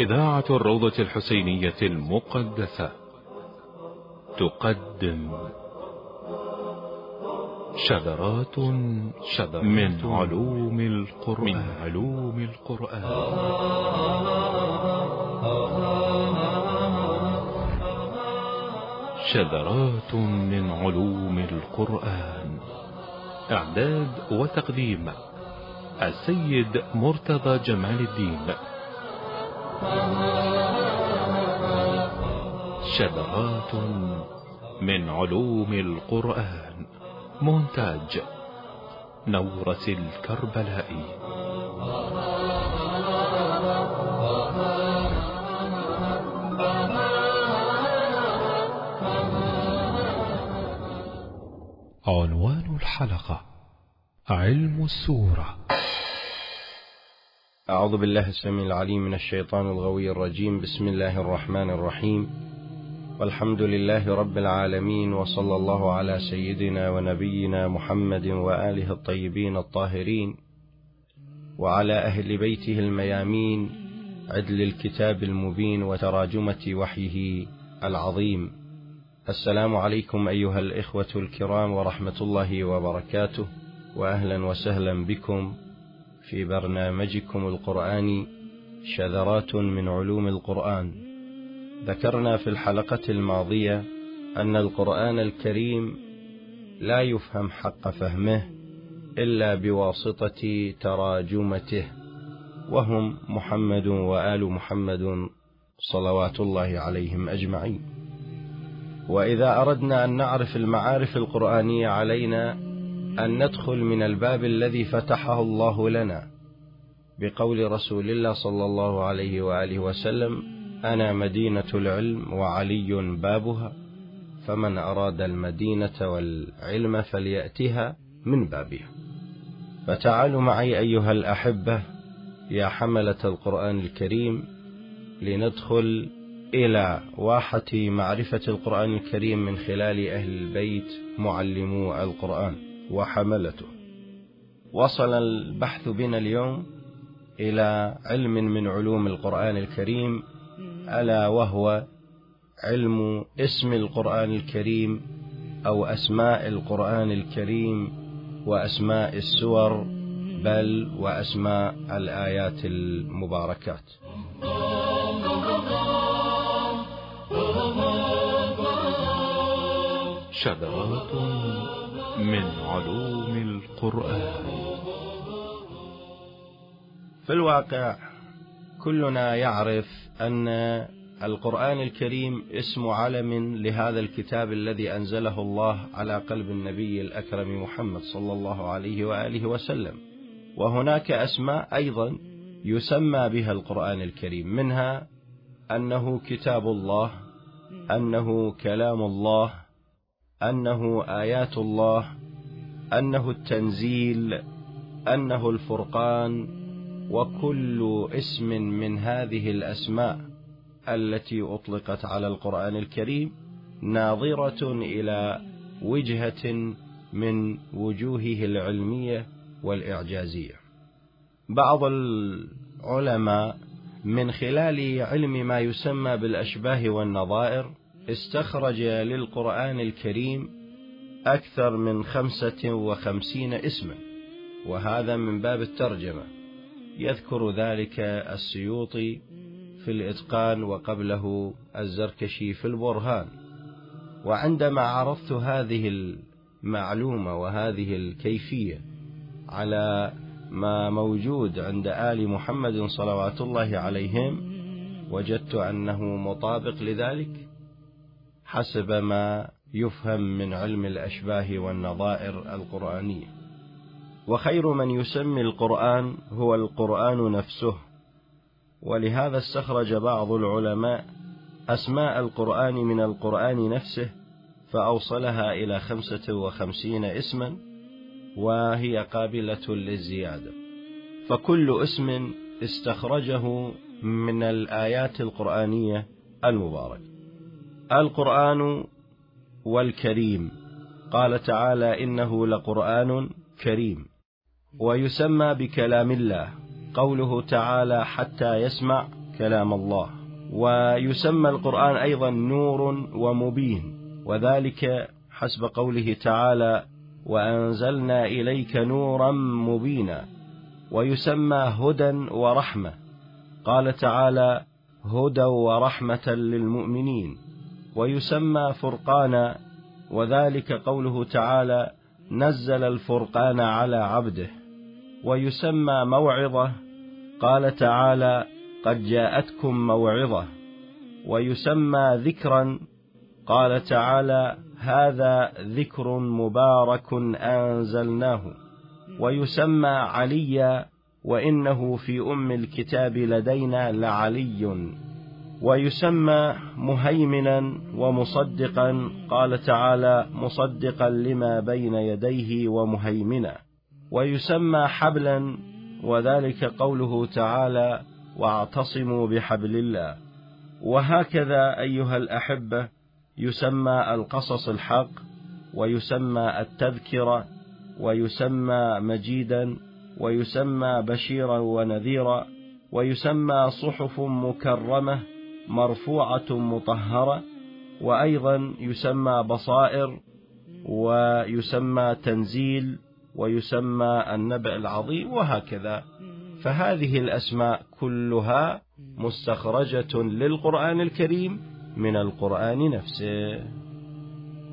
إذاعة الروضة الحسينية المقدسة. تقدم شذرات شذرات من علوم القرآن. من علوم القرآن. شذرات من علوم القرآن. إعداد وتقديم السيد مرتضى جمال الدين. شذرات من علوم القرآن مونتاج نورة الكربلائي عنوان الحلقة علم السورة. أعوذ بالله السميع العليم من الشيطان الغوي الرجيم. بسم الله الرحمن الرحيم. والحمد لله رب العالمين وصلى الله على سيدنا ونبينا محمد وآله الطيبين الطاهرين وعلى أهل بيته الميامين عدل الكتاب المبين وتراجمة وحيه العظيم. السلام عليكم أيها الإخوة الكرام ورحمة الله وبركاته وأهلا وسهلا بكم. في برنامجكم القرآني شذرات من علوم القرآن. ذكرنا في الحلقة الماضية أن القرآن الكريم لا يفهم حق فهمه إلا بواسطة تراجمته وهم محمد وآل محمد صلوات الله عليهم أجمعين. وإذا أردنا أن نعرف المعارف القرآنية علينا أن ندخل من الباب الذي فتحه الله لنا بقول رسول الله صلى الله عليه وآله وسلم أنا مدينة العلم وعلي بابها فمن أراد المدينة والعلم فليأتها من بابها. فتعالوا معي أيها الأحبة يا حملة القرآن الكريم لندخل إلى واحة معرفة القرآن الكريم من خلال أهل البيت معلمو القرآن. وحملته. وصل البحث بنا اليوم إلى علم من علوم القرآن الكريم ألا وهو علم اسم القرآن الكريم أو أسماء القرآن الكريم وأسماء السور بل وأسماء الآيات المباركات. شذرات من علوم القرآن. في الواقع كلنا يعرف أن القرآن الكريم اسم علم لهذا الكتاب الذي أنزله الله على قلب النبي الأكرم محمد صلى الله عليه وآله وسلم. وهناك أسماء أيضا يسمى بها القرآن الكريم منها أنه كتاب الله أنه كلام الله أنه آيات الله أنه التنزيل أنه الفرقان وكل اسم من هذه الأسماء التي أطلقت على القرآن الكريم ناظرة إلى وجهة من وجوهه العلمية والإعجازية. بعض العلماء من خلال علم ما يسمى بالأشباه والنظائر استخرج للقرآن الكريم أكثر من خمسة وخمسين اسما وهذا من باب الترجمة. يذكر ذلك السيوطي في الإتقان وقبله الزركشي في البرهان. وعندما عرضت هذه المعلومة وهذه الكيفية على ما موجود عند آل محمد صلوات الله عليهم وجدت أنه مطابق لذلك حسب ما يفهم من علم الأشباه والنظائر القرآنية. وخير من يسمي القرآن هو القرآن نفسه. ولهذا استخرج بعض العلماء أسماء القرآن من القرآن نفسه فأوصلها إلى خمسة وخمسين اسما وهي قابلة للزيادة. فكل اسم استخرجه من الآيات القرآنية المباركة. القرآن والكريم. قال تعالى إنه لقرآن كريم. ويسمى بكلام الله. قوله تعالى حتى يسمع كلام الله. ويسمى القرآن أيضا نور ومبين. وذلك حسب قوله تعالى وأنزلنا إليك نورا مبينا. ويسمى هدى ورحمة. قال تعالى هدى ورحمة للمؤمنين. ويسمى فرقانا وذلك قوله تعالى نزل الفرقان على عبده. ويسمى موعظة قال تعالى قد جاءتكم موعظة. ويسمى ذكرا قال تعالى هذا ذكر مبارك أنزلناه. ويسمى عليا وإنه في أم الكتاب لدينا لعلي. ويسمى مهيمنا ومصدقا قال تعالى مصدقا لما بين يديه ومهيمنا. ويسمى حبلا وذلك قوله تعالى واعتصموا بحبل الله. وهكذا أيها الأحبة يسمى القصص الحق ويسمى التذكرة ويسمى مجيدا ويسمى بشيرا ونذيرا ويسمى صحف مكرمة مرفوعة مطهرة وأيضا يسمى بصائر ويسمى تنزيل ويسمى النبأ العظيم وهكذا. فهذه الأسماء كلها مستخرجة للقرآن الكريم من القرآن نفسه.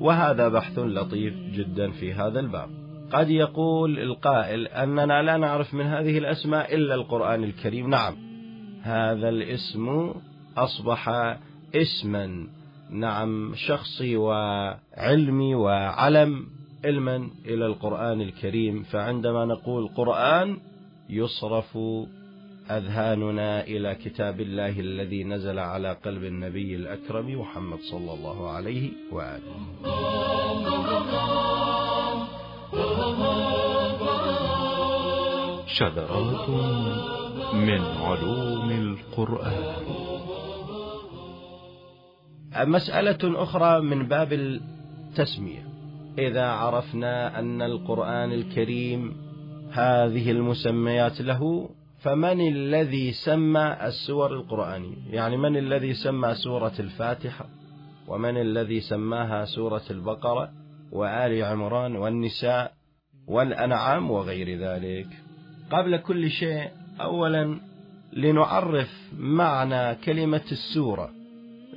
وهذا بحث لطيف جدا في هذا الباب. قد يقول القائل أننا لا نعرف من هذه الأسماء إلا القرآن الكريم. نعم هذا الاسم أصبح اسما. نعم شخصي وعلمي وعلم علما إلى القرآن الكريم. فعندما نقول قرآن يصرف أذهاننا إلى كتاب الله الذي نزل على قلب النبي الأكرم محمد صلى الله عليه وآله. شذرات من علوم القرآن. مسألة أخرى من باب التسمية. إذا عرفنا أن القرآن الكريم هذه المسميات له فمن الذي سمى السور القرآنية يعني من الذي سمى سورة الفاتحة؟ ومن الذي سماها سورة البقرة؟ وآل عمران والنساء والأنعام وغير ذلك. قبل كل شيء أولا لنعرف معنى كلمة السورة.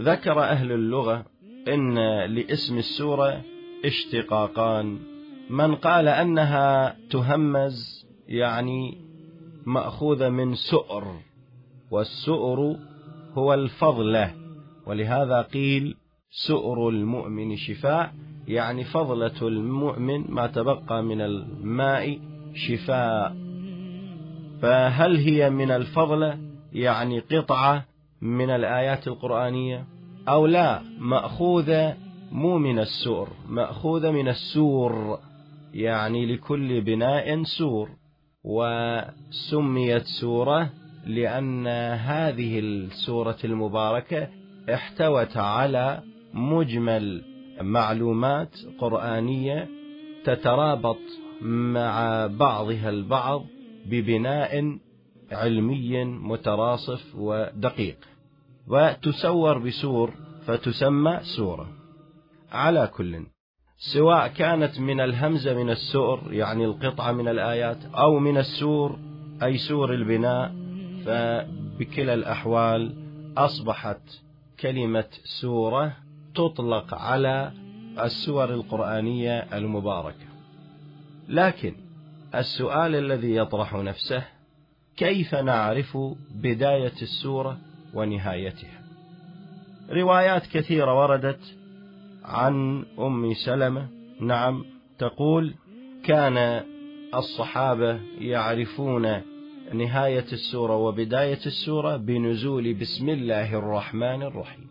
ذكر أهل اللغة إن لاسم السورة اشتقاقان. من قال أنها تهمز يعني مأخوذة من سؤر والسؤر هو الفضلة. ولهذا قيل سؤر المؤمن شفاء يعني فضلة المؤمن ما تبقى من الماء شفاء. فهل هي من الفضلة؟ يعني قطعة من الآيات القرآنية؟ أو لا مأخوذة مو من السور مأخوذة من السور يعني لكل بناء سور. وسميت سورة لأن هذه السورة المباركة احتوت على مجمل معلومات قرآنية تترابط مع بعضها البعض ببناء علمي متراصف ودقيق. وتسور بسور فتسمى سورة. على كل سواء كانت من الهمزة من السؤر يعني القطعة من الآيات أو من السور أي سور البناء فبكلا الأحوال أصبحت كلمة سورة تطلق على السور القرآنية المباركة. لكن السؤال الذي يطرح نفسه كيف نعرف بداية السورة؟ ونهايتها. روايات كثيرة وردت عن أم سلمة. نعم تقول كان الصحابة يعرفون نهاية السورة وبداية السورة بنزول بسم الله الرحمن الرحيم.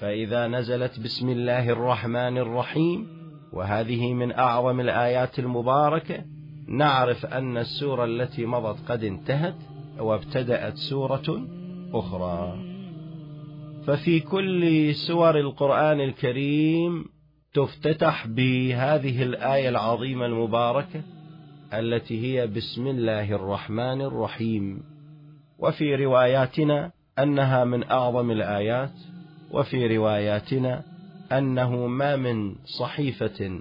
فإذا نزلت بسم الله الرحمن الرحيم وهذه من أعظم الآيات المباركة نعرف أن السورة التي مضت قد انتهت وابتدأت سورة أخرى. ففي كل سور القرآن الكريم تفتتح بهذه الآية العظيمة المباركة التي هي بسم الله الرحمن الرحيم. وفي رواياتنا أنها من أعظم الآيات وفي رواياتنا أنه ما من صحيفة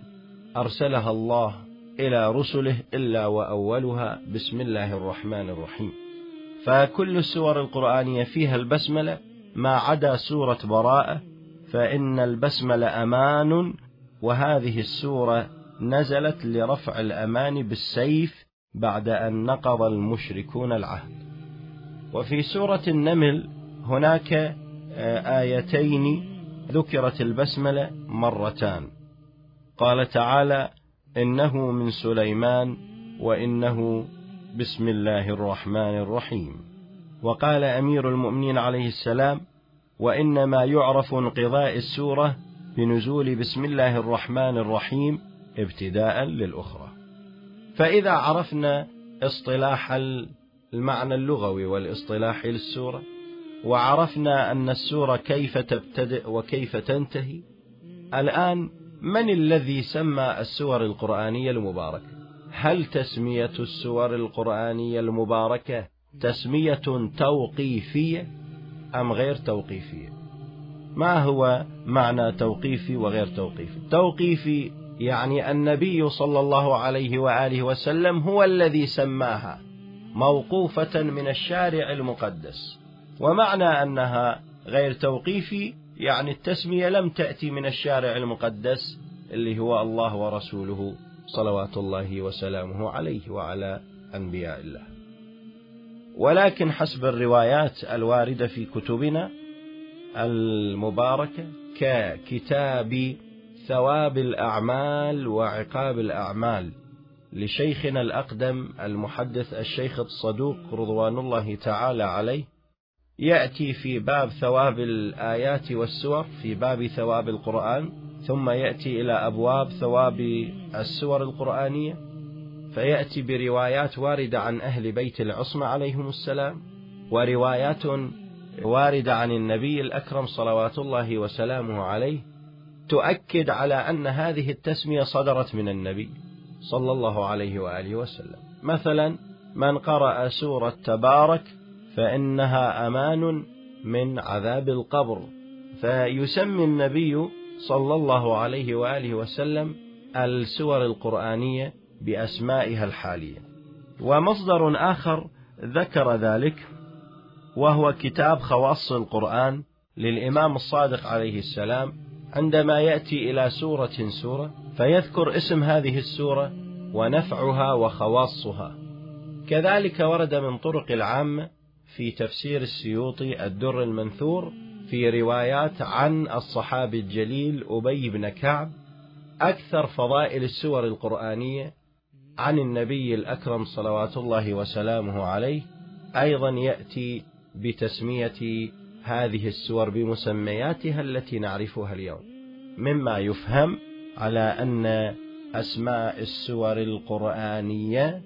أرسلها الله إلى رسله إلا وأولها بسم الله الرحمن الرحيم. فكل السور القرآنية فيها البسملة ما عدا سورة براءة فإن البسملة أمان وهذه السورة نزلت لرفع الأمان بالسيف بعد أن نقض المشركون العهد. وفي سورة النمل هناك آه، آيتين ذكرت البسملة مرتان. قال تعالى إنه من سليمان وإنه بسم الله الرحمن الرحيم. وقال أمير المؤمنين عليه السلام وإنما يعرف انقضاء السورة بنزول بسم الله الرحمن الرحيم ابتداء للأخرى. فإذا عرفنا اصطلاح المعنى اللغوي والاصطلاحي للسورة وعرفنا أن السورة كيف تبتدئ وكيف تنتهي الآن من الذي سمى السور القرآنية المباركة؟ هل تسمية السور القرآنية المباركة تسمية توقيفية أم غير توقيفية؟ ما هو معنى توقيفي وغير توقيفي؟ توقيفي يعني النبي صلى الله عليه وآله وسلم هو الذي سماها موقوفة من الشارع المقدس. ومعنى أنها غير توقيفي يعني التسمية لم تأتي من الشارع المقدس اللي هو الله ورسوله صلوات الله وسلامه عليه وعلى أنبياء الله. ولكن حسب الروايات الواردة في كتبنا المباركة ككتاب ثواب الأعمال وعقاب الأعمال لشيخنا الأقدم المحدث الشيخ الصدوق رضوان الله تعالى عليه. يأتي في باب ثواب الآيات والسور في باب ثواب القرآن. ثم يأتي إلى أبواب ثواب السور القرآنية فيأتي بروايات واردة عن أهل بيت العصمة عليهم السلام وروايات واردة عن النبي الأكرم صلوات الله وسلامه عليه تؤكد على أن هذه التسمية صدرت من النبي صلى الله عليه وآله وسلم. مثلا من قرأ سورة تبارك فإنها أمان من عذاب القبر فيسمي النبي صلى الله عليه وآله وسلم السور القرآنية بأسمائها الحالية. ومصدر آخر ذكر ذلك وهو كتاب خواص القرآن للإمام الصادق عليه السلام عندما يأتي إلى سورة سورة فيذكر اسم هذه السورة ونفعها وخواصها. كذلك ورد من طرق العامة في تفسير السيوطي الدر المنثور في روايات عن الصحابي الجليل أبي بن كعب أكثر فضائل السور القرآنية عن النبي الأكرم صلوات الله وسلامه عليه أيضا يأتي بتسمية هذه السور بمسمياتها التي نعرفها اليوم. مما يفهم على أن أسماء السور القرآنية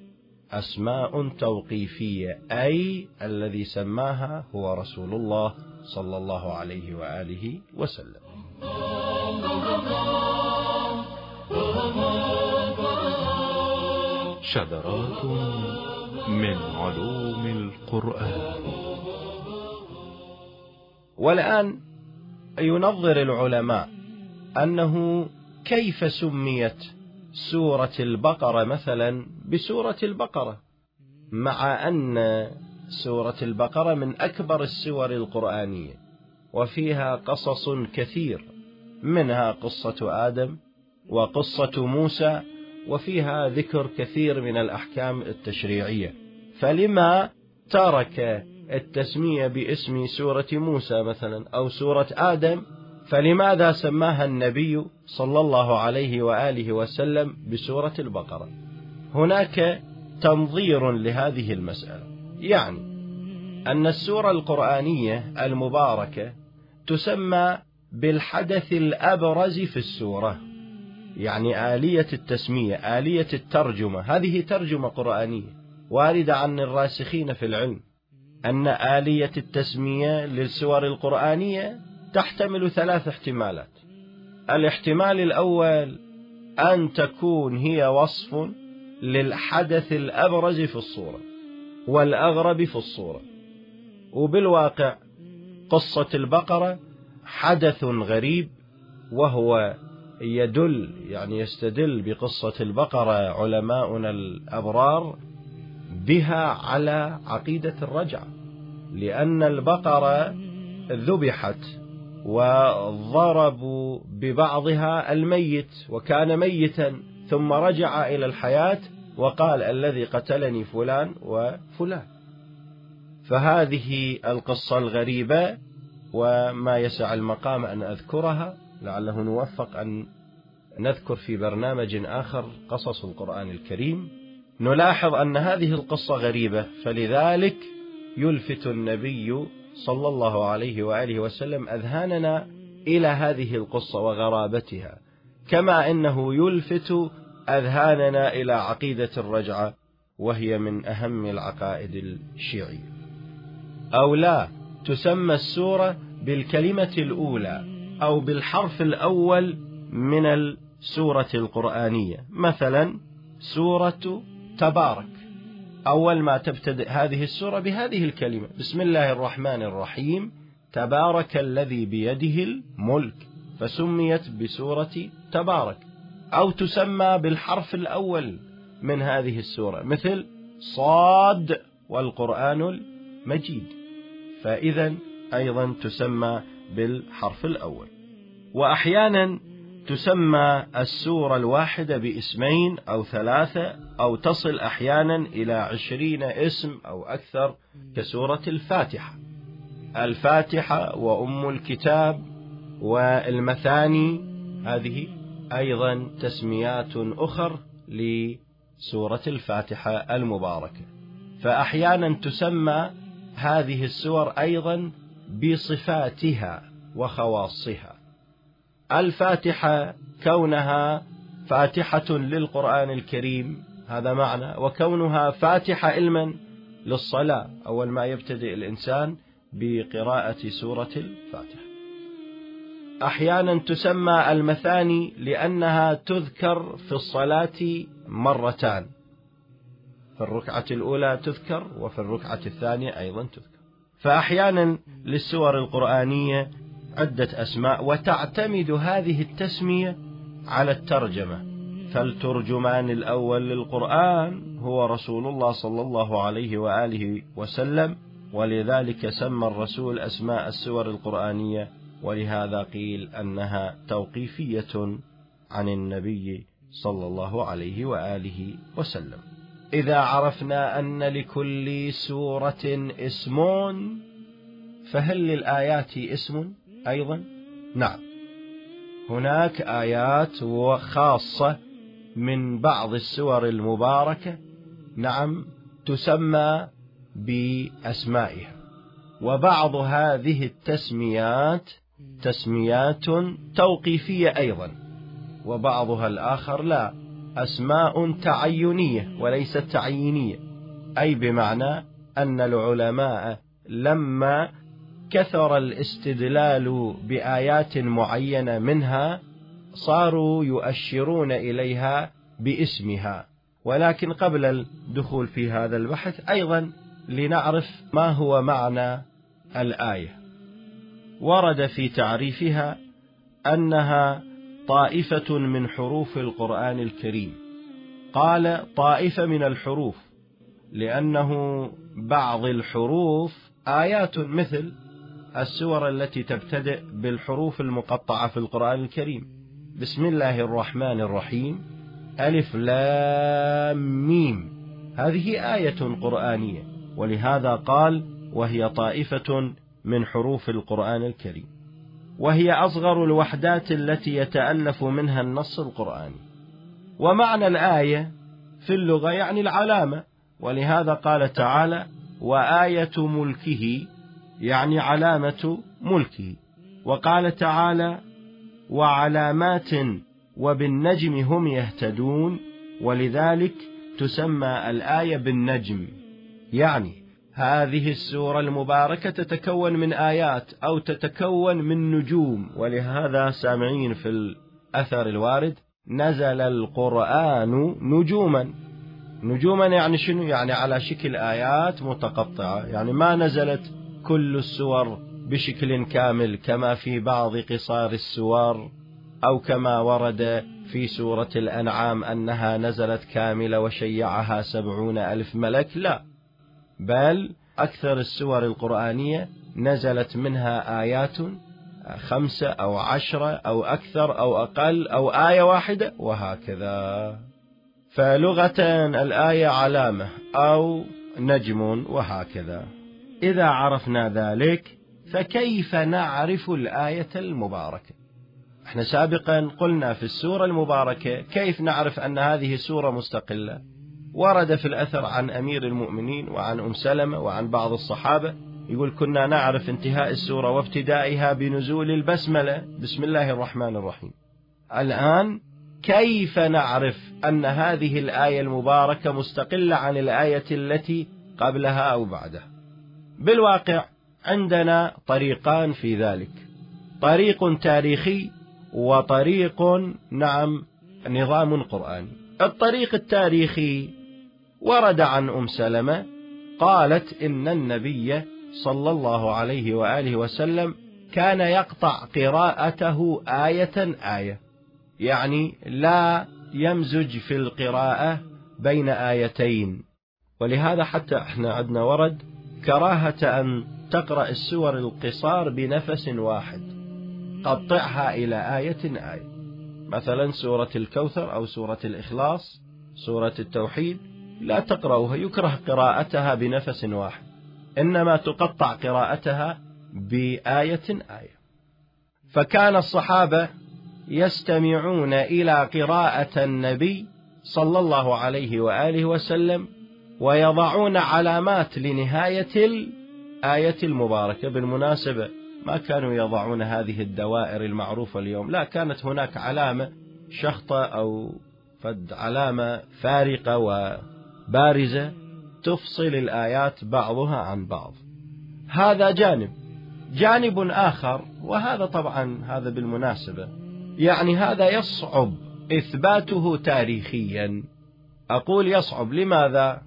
أسماء توقيفية أي الذي سماها هو رسول الله صلى الله عليه وآله وسلم. شذرات من علوم القرآن. والآن ينظر العلماء أنه كيف سميت سورة البقرة مثلا بسورة البقرة مع أن سورة البقرة من أكبر السور القرآنية وفيها قصص كثير منها قصة آدم وقصة موسى وفيها ذكر كثير من الأحكام التشريعية. فلما ترك التسمية باسم سورة موسى مثلا أو سورة آدم فلماذا سماها النبي صلى الله عليه وآله وسلم بسورة البقرة؟ هناك تنظير لهذه المسألة. يعني أن السورة القرآنية المباركة تسمى بالحدث الأبرز في السورة يعني آلية التسمية آلية الترجمة. هذه ترجمة قرآنية واردة عن الراسخين في العلم أن آلية التسمية للسور القرآنية تحتمل ثلاث احتمالات. الاحتمال الأول أن تكون هي وصف للحدث الأبرز في الصورة والأغرب في الصورة. وبالواقع قصة البقرة حدث غريب وهو يدل يعني يستدل بقصة البقرة علماؤنا الأبرار بها على عقيدة الرجعة لأن البقرة ذبحت وضربوا ببعضها الميت وكان ميتا ثم رجع إلى الحياة وقال الذي قتلني فلان وفلان. فهذه القصة الغريبة وما يسع المقام أن أذكرها لعله نوفق أن نذكر في برنامج آخر قصص القرآن الكريم. نلاحظ أن هذه القصة غريبة فلذلك يلفت النبي صلى الله عليه وآله وسلم أذهاننا إلى هذه القصة وغرابتها كما أنه يلفت أذهاننا إلى عقيدة الرجعة وهي من أهم العقائد الشيعية. أو لا تسمى السورة بالكلمة الأولى أو بالحرف الأول من السورة القرآنية. مثلا سورة تبارك. أول ما تبتدئ هذه السورة بهذه الكلمة بسم الله الرحمن الرحيم تبارك الذي بيده الملك فسميت بسورة تبارك. أو تسمى بالحرف الأول من هذه السورة مثل صاد والقرآن المجيد. فإذا أيضا تسمى بالحرف الأول. وأحيانا تسمى السورة الواحدة باسمين أو ثلاثة أو تصل أحيانا إلى عشرين اسم أو أكثر كسورة الفاتحة. الفاتحة وأم الكتاب والمثاني هذه أيضا تسميات أخر لسورة الفاتحة المباركة. فأحيانا تسمى هذه السور أيضا بصفاتها وخواصها. الفاتحة كونها فاتحة للقرآن الكريم هذا معنى وكونها فاتحة علما للصلاة أول ما يبتدئ الإنسان بقراءة سورة الفاتحة. أحيانا تسمى المثاني لأنها تذكر في الصلاة مرتان. في الركعة الأولى تذكر وفي الركعة الثانية أيضا تذكر. فأحيانا للسور القرآنية عدة أسماء وتعتمد هذه التسمية على الترجمة. فالترجمان الأول للقرآن هو رسول الله صلى الله عليه وآله وسلم ولذلك سمى الرسول أسماء السور القرآنية ولهذا قيل أنها توقيفية عن النبي صلى الله عليه وآله وسلم. إذا عرفنا أن لكل سورة اسم فهل للآيات اسم أيضا؟ نعم. هناك آيات خاصة من بعض السور المباركة نعم تسمى بأسمائها. وبعض هذه التسميات تسميات توقيفية أيضا وبعضها الآخر لا أسماء تعينية وليست تعيينية أي بمعنى أن العلماء لما كثر الاستدلال بآيات معينة منها صاروا يؤشرون إليها باسمها. ولكن قبل الدخول في هذا البحث أيضا لنعرف ما هو معنى الآية. ورد في تعريفها أنها طائفة من حروف القرآن الكريم. قال طائفة من الحروف لأنه بعض الحروف آيات مثل السور التي تبتدئ بالحروف المقطعة في القرآن الكريم. بسم الله الرحمن الرحيم. ألف لام ميم. هذه آية قرآنية ولهذا قال وهي طائفة من حروف القرآن الكريم وهي أصغر الوحدات التي يتألف منها النص القرآني. ومعنى الآية في اللغة يعني العلامة ولهذا قال تعالى وآية ملكه يعني علامة ملكه. وقال تعالى وعلامات وبالنجم هم يهتدون ولذلك تسمى الآية بالنجم يعني هذه السورة المباركة تتكون من آيات أو تتكون من نجوم. ولهذا سامعين في الأثر الوارد نزل القرآن نجوما. نجوما يعني شنو؟ يعني على شكل آيات متقطعة. يعني ما نزلت كل السور بشكل كامل كما في بعض قصار السور أو كما ورد في سورة الأنعام أنها نزلت كاملة وشيعها سبعون ألف ملك. لا بل أكثر السور القرآنية نزلت منها آيات خمسة أو عشرة أو أكثر أو أقل أو آية واحدة وهكذا. فلغة الآية علامة أو نجم وهكذا. إذا عرفنا ذلك فكيف نعرف الآية المباركة؟ إحنا سابقا قلنا في السورة المباركة كيف نعرف أن هذه سورة مستقلة؟ ورد في الأثر عن أمير المؤمنين وعن أم سلمة وعن بعض الصحابة يقول كنا نعرف انتهاء السورة وابتدائها بنزول البسملة. بسم الله الرحمن الرحيم. الآن كيف نعرف أن هذه الآية المباركة مستقلة عن الآية التي قبلها أو بعدها؟ بالواقع عندنا طريقان في ذلك. طريق تاريخي وطريق نعم نظام قرآني. الطريق التاريخي ورد عن أم سلمة قالت إن النبي صلى الله عليه وآله وسلم كان يقطع قراءته آية آية يعني لا يمزج في القراءة بين آيتين. ولهذا حتى إحنا عندنا ورد كراهة أن تقرأ السور القصار بنفس واحد قطعها إلى آية آية. مثلا سورة الكوثر أو سورة الإخلاص سورة التوحيد لا تقرأها يكره قراءتها بنفس واحد إنما تقطع قراءتها بآية آية. فكان الصحابة يستمعون إلى قراءة النبي صلى الله عليه وآله وسلم ويضعون علامات لنهاية الآية المباركة. بالمناسبة ما كانوا يضعون هذه الدوائر المعروفة اليوم لا كانت هناك علامة شخطة أو فد علامة فارقة وبارزة تفصل الآيات بعضها عن بعض. هذا جانب جانب آخر وهذا طبعا هذا بالمناسبة. يعني هذا يصعب إثباته تاريخيا. أقول يصعب لماذا؟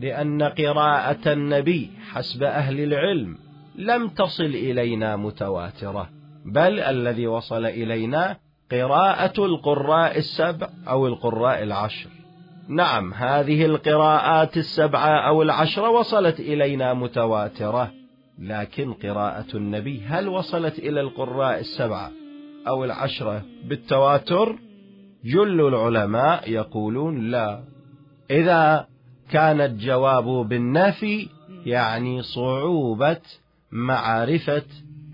لأن قراءة النبي حسب أهل العلم لم تصل إلينا متواترة بل الذي وصل إلينا قراءة القراء السبع أو القراء العشر. نعم هذه القراءات السبعة أو العشرة وصلت إلينا متواترة لكن قراءة النبي هل وصلت إلى القراء السبعة أو العشرة بالتواتر؟ جل العلماء يقولون لا. إذا كان الجواب بالنفي يعني صعوبة معرفة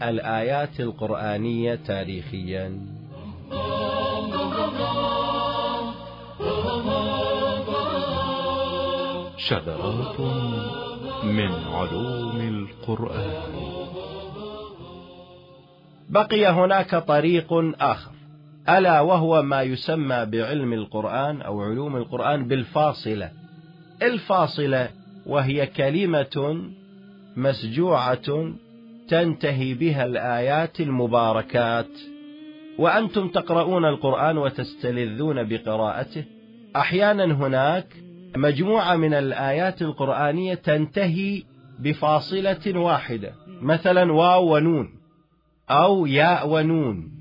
الآيات القرآنية تاريخيا. شذرات من علوم القرآن. بقي هناك طريق آخر. ألا وهو ما يسمى بعلم القرآن أو علوم القرآن بالفاصلة. الفاصلة وهي كلمة مسجوعة تنتهي بها الآيات المباركات. وأنتم تقرؤون القرآن وتستلذون بقراءته. أحيانا هناك مجموعة من الآيات القرآنية تنتهي بفاصلة واحدة. مثلا واو ونون أو ياء ونون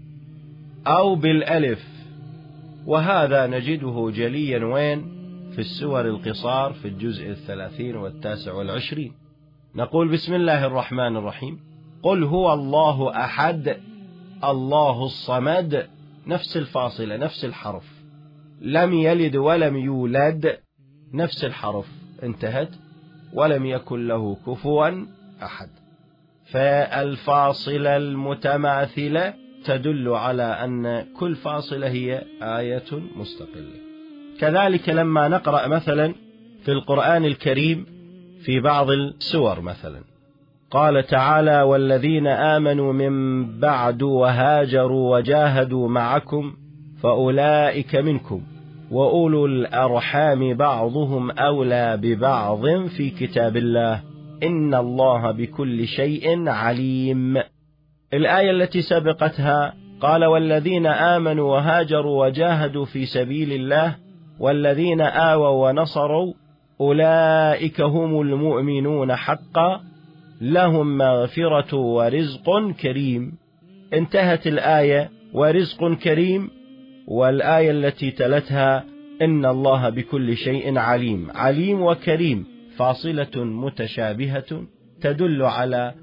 أو بالألف. وهذا نجده جليا وين؟ في السور القصار في الجزء الثلاثين والتاسع والعشرين. نقول بسم الله الرحمن الرحيم. قل هو الله أحد الله الصمد. نفس الفاصلة نفس الحرف. لم يلد ولم يولد. نفس الحرف انتهت ولم يكن له كفوا أحد. فالفاصلة المتماثلة تدل على أن كل فاصلة هي آية مستقلة. كذلك لما نقرأ مثلا في القرآن الكريم في بعض السور مثلا قال تعالى والذين آمنوا من بعد وهاجروا وجاهدوا معكم فأولئك منكم وأولو الأرحام بعضهم أولى ببعض في كتاب الله. إن الله بكل شيء عليم. الآية التي سبقتها قال والذين آمنوا وهاجروا وجاهدوا في سبيل الله والذين آووا ونصروا أولئك هم المؤمنون حقا لهم مغفرة ورزق كريم. انتهت الآية ورزق كريم والآية التي تلتها إن الله بكل شيء عليم عليم وكريم فاصلة متشابهة تدل على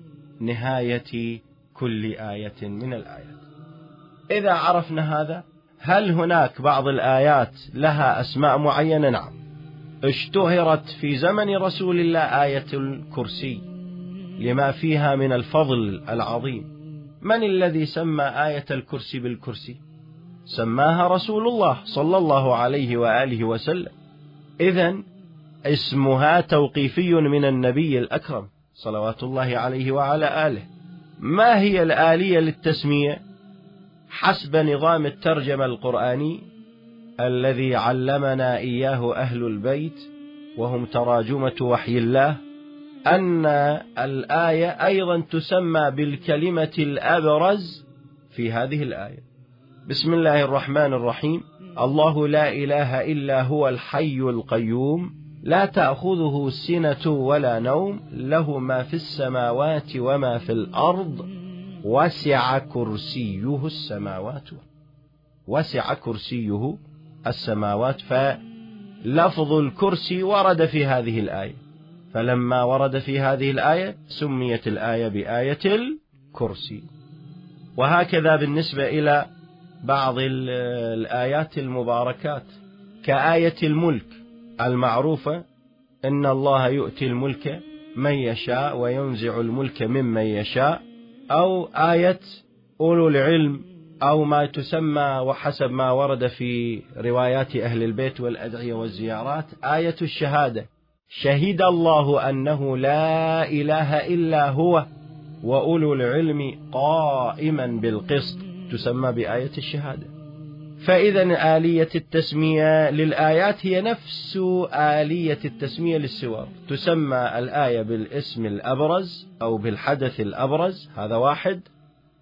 نهاية كل آية من الآيات. إذا عرفنا هذا هل هناك بعض الآيات لها أسماء معينة؟ نعم. اشتهرت في زمن رسول الله آية الكرسي لما فيها من الفضل العظيم. من الذي سمى آية الكرسي بالكرسي؟ سماها رسول الله صلى الله عليه وآله وسلم. إذا اسمها توقيفي من النبي الأكرم صلوات الله عليه وعلى آله. ما هي الآلية للتسمية حسب نظام الترجمة القرآني الذي علمنا إياه أهل البيت وهم تراجمة وحي الله أن الآية أيضا تسمى بالكلمة الأبرز في هذه الآية. بسم الله الرحمن الرحيم الله لا إله إلا هو الحي القيوم لا تأخذه سنة ولا نوم له ما في السماوات وما في الأرض وسع كرسيه السماوات وسع كرسيه السماوات فلفظ الكرسي ورد في هذه الآية فلما ورد في هذه الآية سميت الآية بآية الكرسي وهكذا بالنسبة إلى بعض الآيات المباركات كآية الملك المعروفة إن الله يؤتي الملك من يشاء وينزع الملك ممن يشاء أو آية أولو العلم أو ما تسمى وحسب ما ورد في روايات أهل البيت والأدعية والزيارات آية الشهادة شهد الله أنه لا إله إلا هو وأولو العلم قائما بالقسط تسمى بآية الشهادة. فإذا آلية التسمية للآيات هي نفس آلية التسمية للسور تسمى الآية بالاسم الأبرز أو بالحدث الأبرز هذا واحد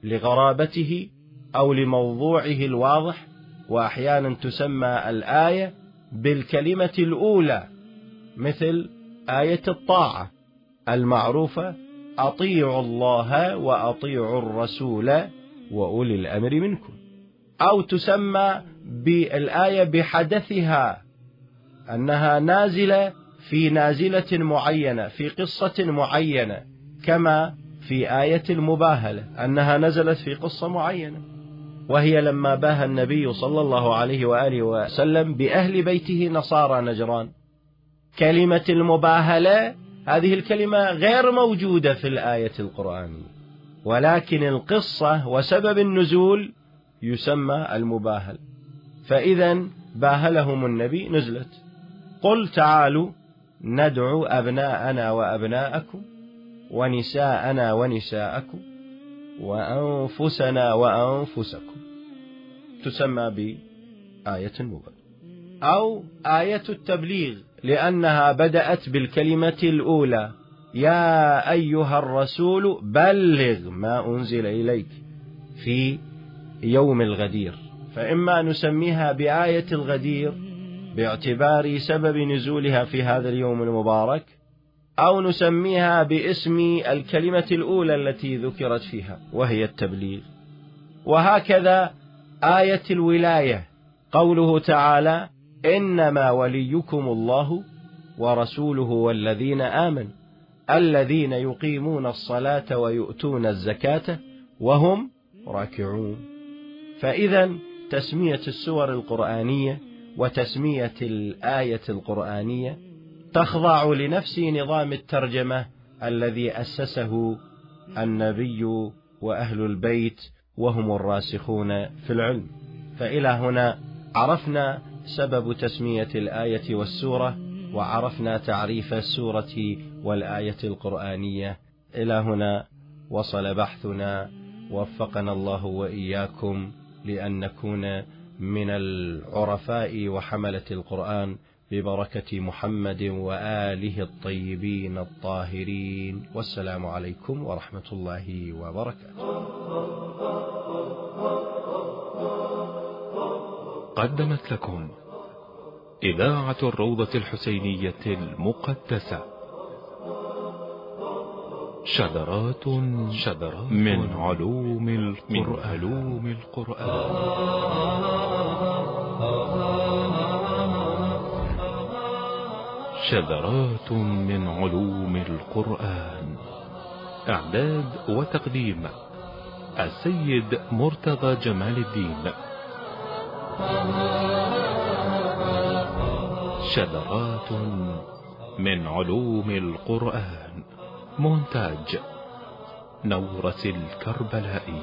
لغرابته أو لموضوعه الواضح وأحيانا تسمى الآية بالكلمة الأولى مثل آية الطاعة المعروفة أطيعوا الله وأطيعوا الرسول وأولي الأمر منكم. أو تسمى بالآية بحدثها أنها نازلة في نازلة معينة في قصة معينة كما في آية المباهلة أنها نزلت في قصة معينة. وهي لما باهى النبي صلى الله عليه وآله وسلم بأهل بيته نصارى نجران. كلمة المباهلة هذه الكلمة غير موجودة في الآية القرآنية. ولكن القصة وسبب النزول يسمى المباهل. فإذا باهلهم النبي نزلت. قل تعالوا ندعو أبناءنا وأبناءكم ونساءنا ونساءكم وأنفسنا وأنفسكم. تسمى بآية المباهل. أو آية التبليغ لأنها بدأت بالكلمة الأولى. يا أيها الرسول بلغ ما أنزل إليك في يوم الغدير. فإما نسميها بآية الغدير باعتبار سبب نزولها في هذا اليوم المبارك أو نسميها باسم الكلمة الأولى التي ذكرت فيها وهي التبليغ. وهكذا آية الولاية. قوله تعالى إنما وليكم الله ورسوله والذين آمنوا. الذين يقيمون الصلاة ويؤتون الزكاة وهم راكعون. فإذا تسمية السور القرآنية وتسمية الآية القرآنية تخضع لنفس نظام الترجمة الذي أسسه النبي وأهل البيت وهم الراسخون في العلم. فإلى هنا عرفنا سبب تسمية الآية والسورة وعرفنا تعريف السورة والآية القرآنية. إلى هنا وصل بحثنا. وفقنا الله وإياكم لأن نكون من العرفاء وحملة القرآن ببركة محمد وآله الطيبين الطاهرين. والسلام عليكم ورحمة الله وبركاته. قدمت لكم إذاعة الروضة الحسينية المقدسة. شذرات شذرات من علوم القرآن, من علوم القرآن. شذرات من علوم القرآن. إعداد وتقديم السيد مرتضى جمال الدين. شذرات من علوم القرآن. مونتاج نورة الكربلائي.